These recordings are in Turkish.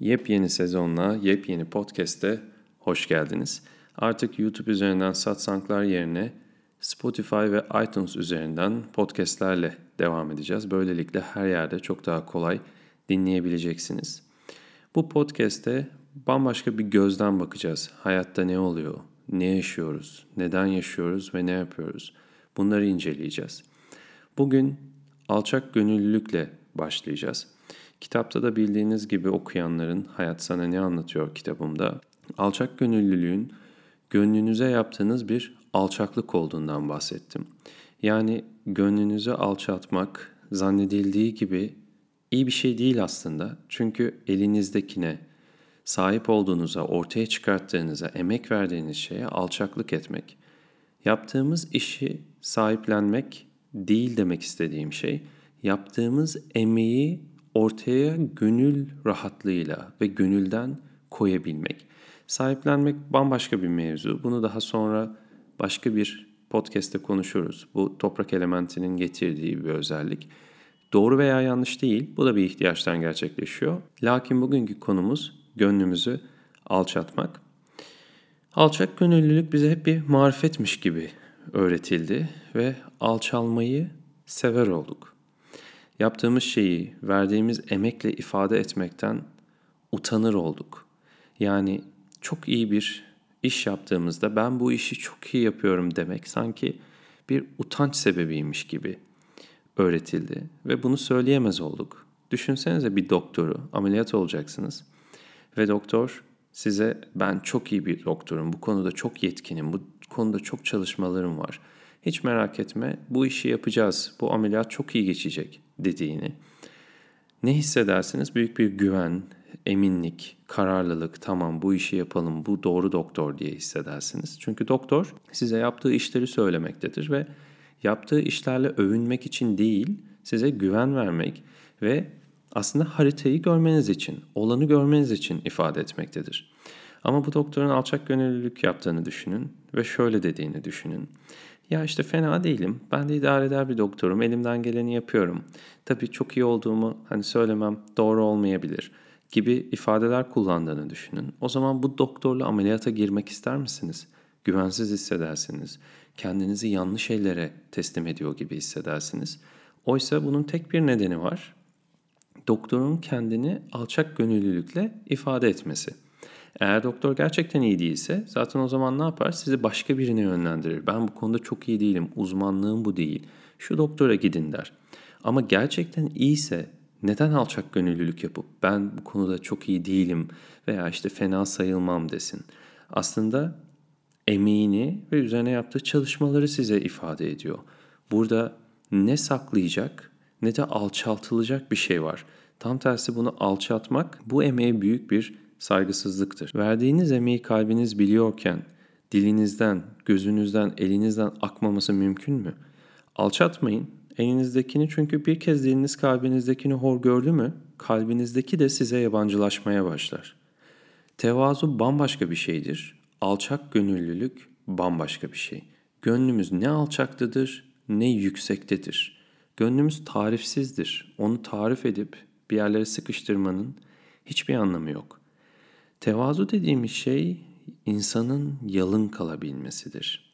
Yepyeni sezonla, yepyeni podcast'e hoş geldiniz. Artık YouTube üzerinden satsanklar yerine Spotify ve iTunes üzerinden podcast'lerle devam edeceğiz. Böylelikle her yerde çok daha kolay dinleyebileceksiniz. Bu podcast'te bambaşka bir gözden bakacağız. Hayatta ne oluyor? Ne yaşıyoruz? Neden yaşıyoruz ve ne yapıyoruz? Bunları inceleyeceğiz. Bugün alçak gönüllülükle başlayacağız. Kitapta da bildiğiniz gibi okuyanların Hayat Sana Ne Anlatıyor kitabımda alçak gönüllülüğün gönlünüze yaptığınız bir alçaklık olduğundan bahsettim. Yani gönlünüzü alçaltmak zannedildiği gibi iyi bir şey değil aslında. Çünkü elinizdekine, sahip olduğunuza, ortaya çıkarttığınıza, emek verdiğiniz şeye alçaklık etmek. Yaptığımız işi sahiplenmek değil demek istediğim şey. Yaptığımız emeği ortaya gönül rahatlığıyla ve gönülden koyabilmek. Sahiplenmek bambaşka bir mevzu. Bunu daha sonra başka bir podcast'te konuşuruz. Bu toprak elementinin getirdiği bir özellik. Doğru veya yanlış değil. Bu da bir ihtiyaçtan gerçekleşiyor. Lakin bugünkü konumuz gönlümüzü alçatmak. Alçak gönüllülük bize hep bir marifetmiş gibi öğretildi ve alçalmayı sever olduk. Yaptığımız şeyi verdiğimiz emekle ifade etmekten utanır olduk. Yani çok iyi bir iş yaptığımızda ben bu işi çok iyi yapıyorum demek sanki bir utanç sebebiymiş gibi öğretildi ve bunu söyleyemez olduk. Düşünsenize bir doktoru ameliyat olacaksınız ve doktor size ben çok iyi bir doktorum, bu konuda çok yetkinim, bu konuda çok çalışmalarım var. Hiç merak etme bu işi yapacağız, bu ameliyat çok iyi geçecek dediğini. Ne hissedersiniz? Büyük bir güven, eminlik, kararlılık, tamam bu işi yapalım, bu doğru doktor diye hissedersiniz. Çünkü doktor size yaptığı işleri söylemektedir ve yaptığı işlerle övünmek için değil, size güven vermek ve aslında haritayı görmeniz için, olanı görmeniz için ifade etmektedir. Ama bu doktorun alçak gönüllülük yaptığını düşünün ve şöyle dediğini düşünün. Ya işte fena değilim. Ben de idare eder bir doktorum. Elimden geleni yapıyorum. Tabii çok iyi olduğumu hani söylemem doğru olmayabilir gibi ifadeler kullandığını düşünün. O zaman bu doktorla ameliyata girmek ister misiniz? Güvensiz hissedersiniz. Kendinizi yanlış şeylere teslim ediyor gibi hissedersiniz. Oysa bunun tek bir nedeni var. Doktorun kendini alçak gönüllülükle ifade etmesi. Eğer doktor gerçekten iyi değilse zaten o zaman ne yapar? Sizi başka birine yönlendirir. Ben bu konuda çok iyi değilim, uzmanlığım bu değil. Şu doktora gidin der. Ama gerçekten iyiyse neden alçak gönüllülük yapıp ben bu konuda çok iyi değilim veya işte fena sayılmam desin. Aslında emeğini ve üzerine yaptığı çalışmaları size ifade ediyor. Burada ne saklayacak ne de alçaltılacak bir şey var. Tam tersi bunu alçaltmak bu emeğe büyük bir saygısızlıktır. Verdiğiniz emeği kalbiniz biliyorken dilinizden, gözünüzden, elinizden akmaması mümkün mü? Alçatmayın. Elinizdekini çünkü bir kez diliniz kalbinizdekini hor gördü mü, kalbinizdeki de size yabancılaşmaya başlar. Tevazu bambaşka bir şeydir. Alçak gönüllülük bambaşka bir şey. Gönlümüz ne alçaktadır ne yüksektedir. Gönlümüz tarifsizdir. Onu tarif edip bir yerlere sıkıştırmanın hiçbir anlamı yok. Tevazu dediğimiz şey insanın yalın kalabilmesidir.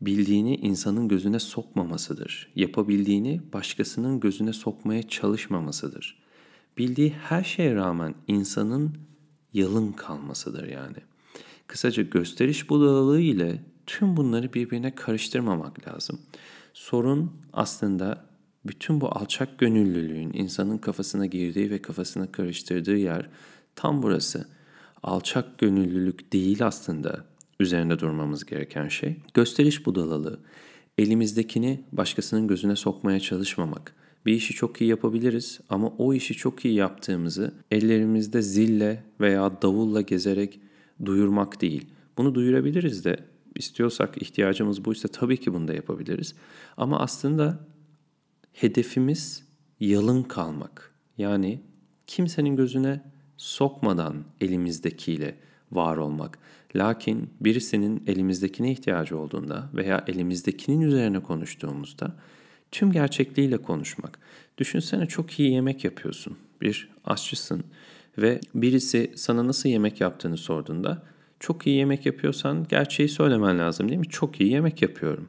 Bildiğini insanın gözüne sokmamasıdır. Yapabildiğini başkasının gözüne sokmaya çalışmamasıdır. Bildiği her şeye rağmen insanın yalın kalmasıdır yani. Kısaca gösteriş budalalığı ile tüm bunları birbirine karıştırmamak lazım. Sorun aslında bütün bu alçak gönüllülüğün insanın kafasına girdiği ve kafasına karıştırdığı yer tam burası alçak gönüllülük değil aslında üzerinde durmamız gereken şey. Gösteriş budalalığı, elimizdekini başkasının gözüne sokmaya çalışmamak. Bir işi çok iyi yapabiliriz ama o işi çok iyi yaptığımızı ellerimizde zille veya davulla gezerek duyurmak değil. Bunu duyurabiliriz de istiyorsak ihtiyacımız buysa tabii ki bunu da yapabiliriz. Ama aslında hedefimiz yalın kalmak. Yani kimsenin gözüne sokmadan elimizdekiyle var olmak. Lakin birisinin elimizdekine ihtiyacı olduğunda veya elimizdekinin üzerine konuştuğumuzda tüm gerçekliğiyle konuşmak. Düşünsene çok iyi yemek yapıyorsun. Bir aşçısın Ve birisi sana nasıl yemek yaptığını sorduğunda çok iyi yemek yapıyorsan gerçeği söylemen lazım değil mi? Çok iyi yemek yapıyorum.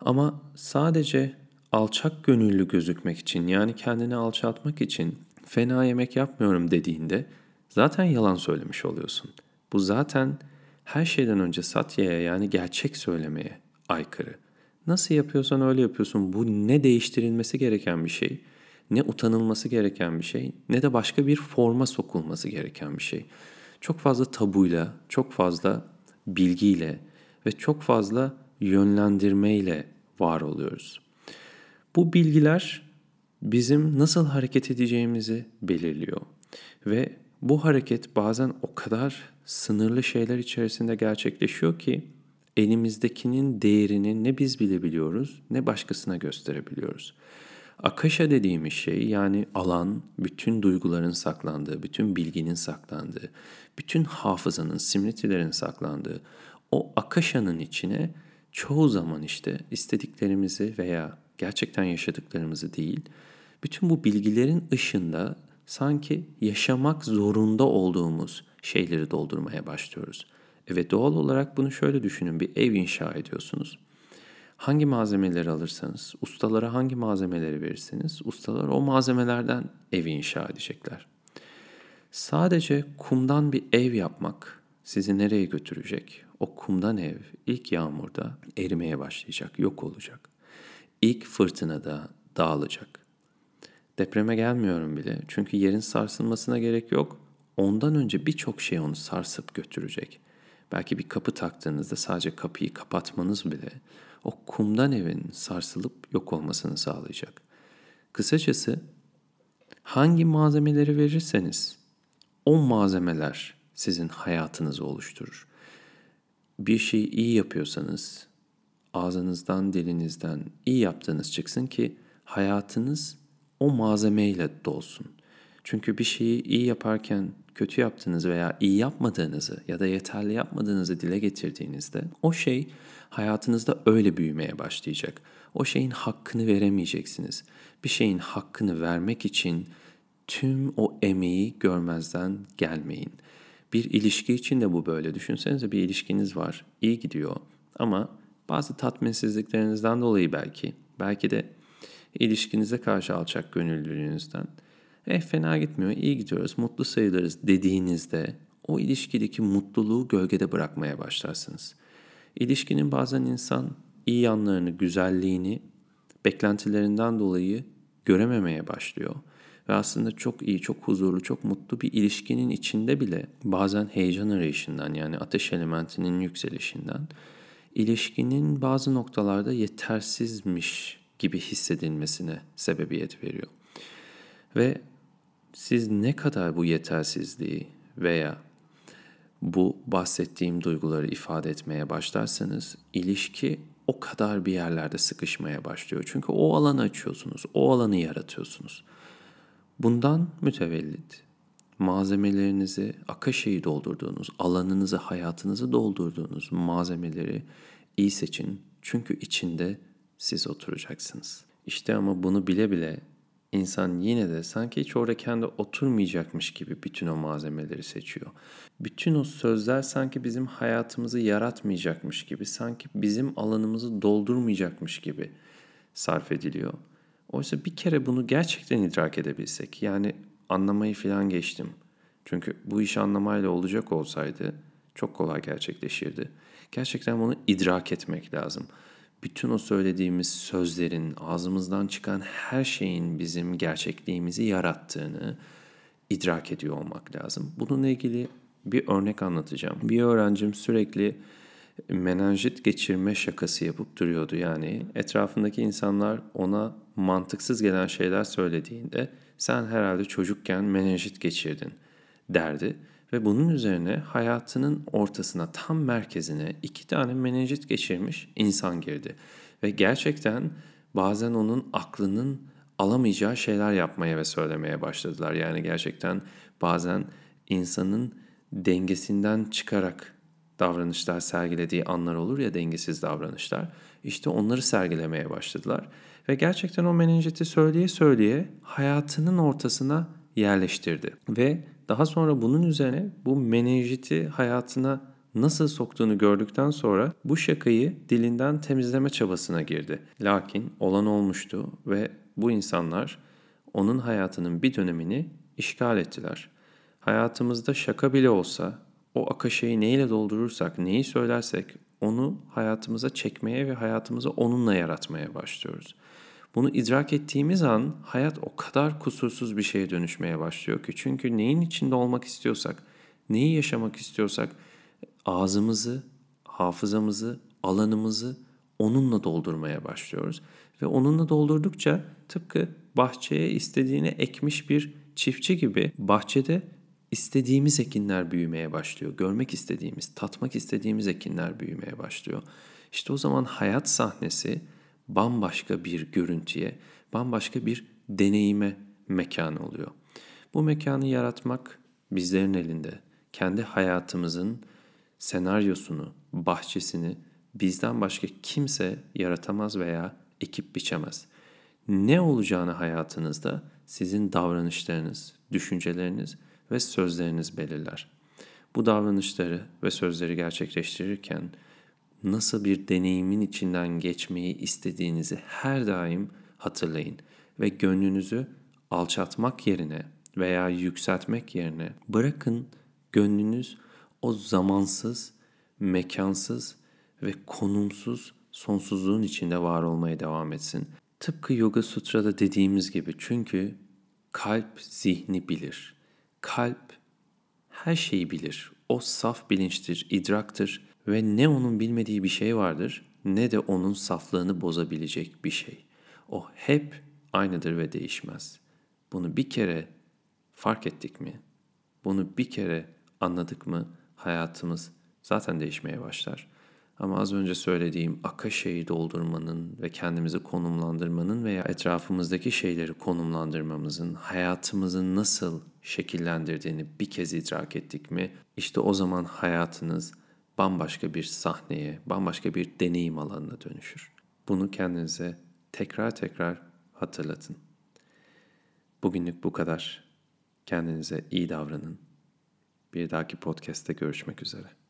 Ama sadece alçak gönüllü gözükmek için yani kendini alçaltmak için fena yemek yapmıyorum dediğinde zaten yalan söylemiş oluyorsun. Bu zaten her şeyden önce satyaya yani gerçek söylemeye aykırı. Nasıl yapıyorsan öyle yapıyorsun. Bu ne değiştirilmesi gereken bir şey, ne utanılması gereken bir şey, ne de başka bir forma sokulması gereken bir şey. Çok fazla tabuyla, çok fazla bilgiyle ve çok fazla yönlendirmeyle var oluyoruz. Bu bilgiler bizim nasıl hareket edeceğimizi belirliyor. Ve bu hareket bazen o kadar sınırlı şeyler içerisinde gerçekleşiyor ki elimizdekinin değerini ne biz bilebiliyoruz ne başkasına gösterebiliyoruz. Akasha dediğimiz şey yani alan, bütün duyguların saklandığı, bütün bilginin saklandığı, bütün hafızanın, simritilerin saklandığı o akasha'nın içine çoğu zaman işte istediklerimizi veya gerçekten yaşadıklarımızı değil, bütün bu bilgilerin ışığında sanki yaşamak zorunda olduğumuz şeyleri doldurmaya başlıyoruz. Evet doğal olarak bunu şöyle düşünün bir ev inşa ediyorsunuz. Hangi malzemeleri alırsanız, ustalara hangi malzemeleri verirseniz ustalar o malzemelerden evi inşa edecekler. Sadece kumdan bir ev yapmak sizi nereye götürecek? O kumdan ev ilk yağmurda erimeye başlayacak, yok olacak. İlk fırtınada dağılacak. Depreme gelmiyorum bile çünkü yerin sarsılmasına gerek yok. Ondan önce birçok şey onu sarsıp götürecek. Belki bir kapı taktığınızda sadece kapıyı kapatmanız bile o kumdan evin sarsılıp yok olmasını sağlayacak. Kısacası hangi malzemeleri verirseniz o malzemeler sizin hayatınızı oluşturur. Bir şeyi iyi yapıyorsanız ağzınızdan, dilinizden iyi yaptığınız çıksın ki hayatınız o malzemeyle dolsun. Çünkü bir şeyi iyi yaparken kötü yaptığınızı veya iyi yapmadığınızı ya da yeterli yapmadığınızı dile getirdiğinizde o şey hayatınızda öyle büyümeye başlayacak. O şeyin hakkını veremeyeceksiniz. Bir şeyin hakkını vermek için tüm o emeği görmezden gelmeyin. Bir ilişki için de bu böyle. Düşünsenize bir ilişkiniz var. iyi gidiyor ama bazı tatminsizliklerinizden dolayı belki, belki de ilişkinize karşı alçak gönüllülüğünüzden eh fena gitmiyor, iyi gidiyoruz, mutlu sayılırız dediğinizde o ilişkideki mutluluğu gölgede bırakmaya başlarsınız. İlişkinin bazen insan iyi yanlarını, güzelliğini beklentilerinden dolayı görememeye başlıyor. Ve aslında çok iyi, çok huzurlu, çok mutlu bir ilişkinin içinde bile bazen heyecan arayışından yani ateş elementinin yükselişinden ilişkinin bazı noktalarda yetersizmiş gibi hissedilmesine sebebiyet veriyor. Ve siz ne kadar bu yetersizliği veya bu bahsettiğim duyguları ifade etmeye başlarsanız ilişki o kadar bir yerlerde sıkışmaya başlıyor. Çünkü o alanı açıyorsunuz, o alanı yaratıyorsunuz. Bundan mütevellit malzemelerinizi, akaşeyi doldurduğunuz, alanınızı, hayatınızı doldurduğunuz malzemeleri iyi seçin. Çünkü içinde siz oturacaksınız. İşte ama bunu bile bile insan yine de sanki hiç orada kendi oturmayacakmış gibi bütün o malzemeleri seçiyor. Bütün o sözler sanki bizim hayatımızı yaratmayacakmış gibi, sanki bizim alanımızı doldurmayacakmış gibi sarf ediliyor. Oysa bir kere bunu gerçekten idrak edebilsek, yani anlamayı falan geçtim. Çünkü bu iş anlamayla olacak olsaydı çok kolay gerçekleşirdi. Gerçekten bunu idrak etmek lazım bütün o söylediğimiz sözlerin, ağzımızdan çıkan her şeyin bizim gerçekliğimizi yarattığını idrak ediyor olmak lazım. Bununla ilgili bir örnek anlatacağım. Bir öğrencim sürekli menenjit geçirme şakası yapıp duruyordu. Yani etrafındaki insanlar ona mantıksız gelen şeyler söylediğinde sen herhalde çocukken menenjit geçirdin derdi. Ve bunun üzerine hayatının ortasına, tam merkezine iki tane menenjit geçirmiş insan girdi. Ve gerçekten bazen onun aklının alamayacağı şeyler yapmaya ve söylemeye başladılar. Yani gerçekten bazen insanın dengesinden çıkarak davranışlar sergilediği anlar olur ya dengesiz davranışlar. İşte onları sergilemeye başladılar. Ve gerçekten o menenjiti söyleye söyleye hayatının ortasına yerleştirdi. Ve daha sonra bunun üzerine bu menenjiti hayatına nasıl soktuğunu gördükten sonra bu şakayı dilinden temizleme çabasına girdi. Lakin olan olmuştu ve bu insanlar onun hayatının bir dönemini işgal ettiler. Hayatımızda şaka bile olsa o akaşeyi neyle doldurursak, neyi söylersek onu hayatımıza çekmeye ve hayatımızı onunla yaratmaya başlıyoruz. Bunu idrak ettiğimiz an hayat o kadar kusursuz bir şeye dönüşmeye başlıyor ki. Çünkü neyin içinde olmak istiyorsak, neyi yaşamak istiyorsak ağzımızı, hafızamızı, alanımızı onunla doldurmaya başlıyoruz. Ve onunla doldurdukça tıpkı bahçeye istediğini ekmiş bir çiftçi gibi bahçede istediğimiz ekinler büyümeye başlıyor. Görmek istediğimiz, tatmak istediğimiz ekinler büyümeye başlıyor. İşte o zaman hayat sahnesi bambaşka bir görüntüye, bambaşka bir deneyime mekan oluyor. Bu mekanı yaratmak bizlerin elinde. Kendi hayatımızın senaryosunu, bahçesini bizden başka kimse yaratamaz veya ekip biçemez. Ne olacağını hayatınızda sizin davranışlarınız, düşünceleriniz ve sözleriniz belirler. Bu davranışları ve sözleri gerçekleştirirken nasıl bir deneyimin içinden geçmeyi istediğinizi her daim hatırlayın ve gönlünüzü alçaltmak yerine veya yükseltmek yerine bırakın gönlünüz o zamansız, mekansız ve konumsuz sonsuzluğun içinde var olmaya devam etsin. Tıpkı Yoga Sutra'da dediğimiz gibi çünkü kalp zihni bilir. Kalp her şeyi bilir. O saf bilinçtir, idraktır ve ne onun bilmediği bir şey vardır ne de onun saflığını bozabilecek bir şey. O hep aynıdır ve değişmez. Bunu bir kere fark ettik mi? Bunu bir kere anladık mı hayatımız zaten değişmeye başlar. Ama az önce söylediğim akaşeyi doldurmanın ve kendimizi konumlandırmanın veya etrafımızdaki şeyleri konumlandırmamızın hayatımızı nasıl şekillendirdiğini bir kez idrak ettik mi? İşte o zaman hayatınız bambaşka bir sahneye, bambaşka bir deneyim alanına dönüşür. Bunu kendinize tekrar tekrar hatırlatın. Bugünlük bu kadar. Kendinize iyi davranın. Bir dahaki podcast'te görüşmek üzere.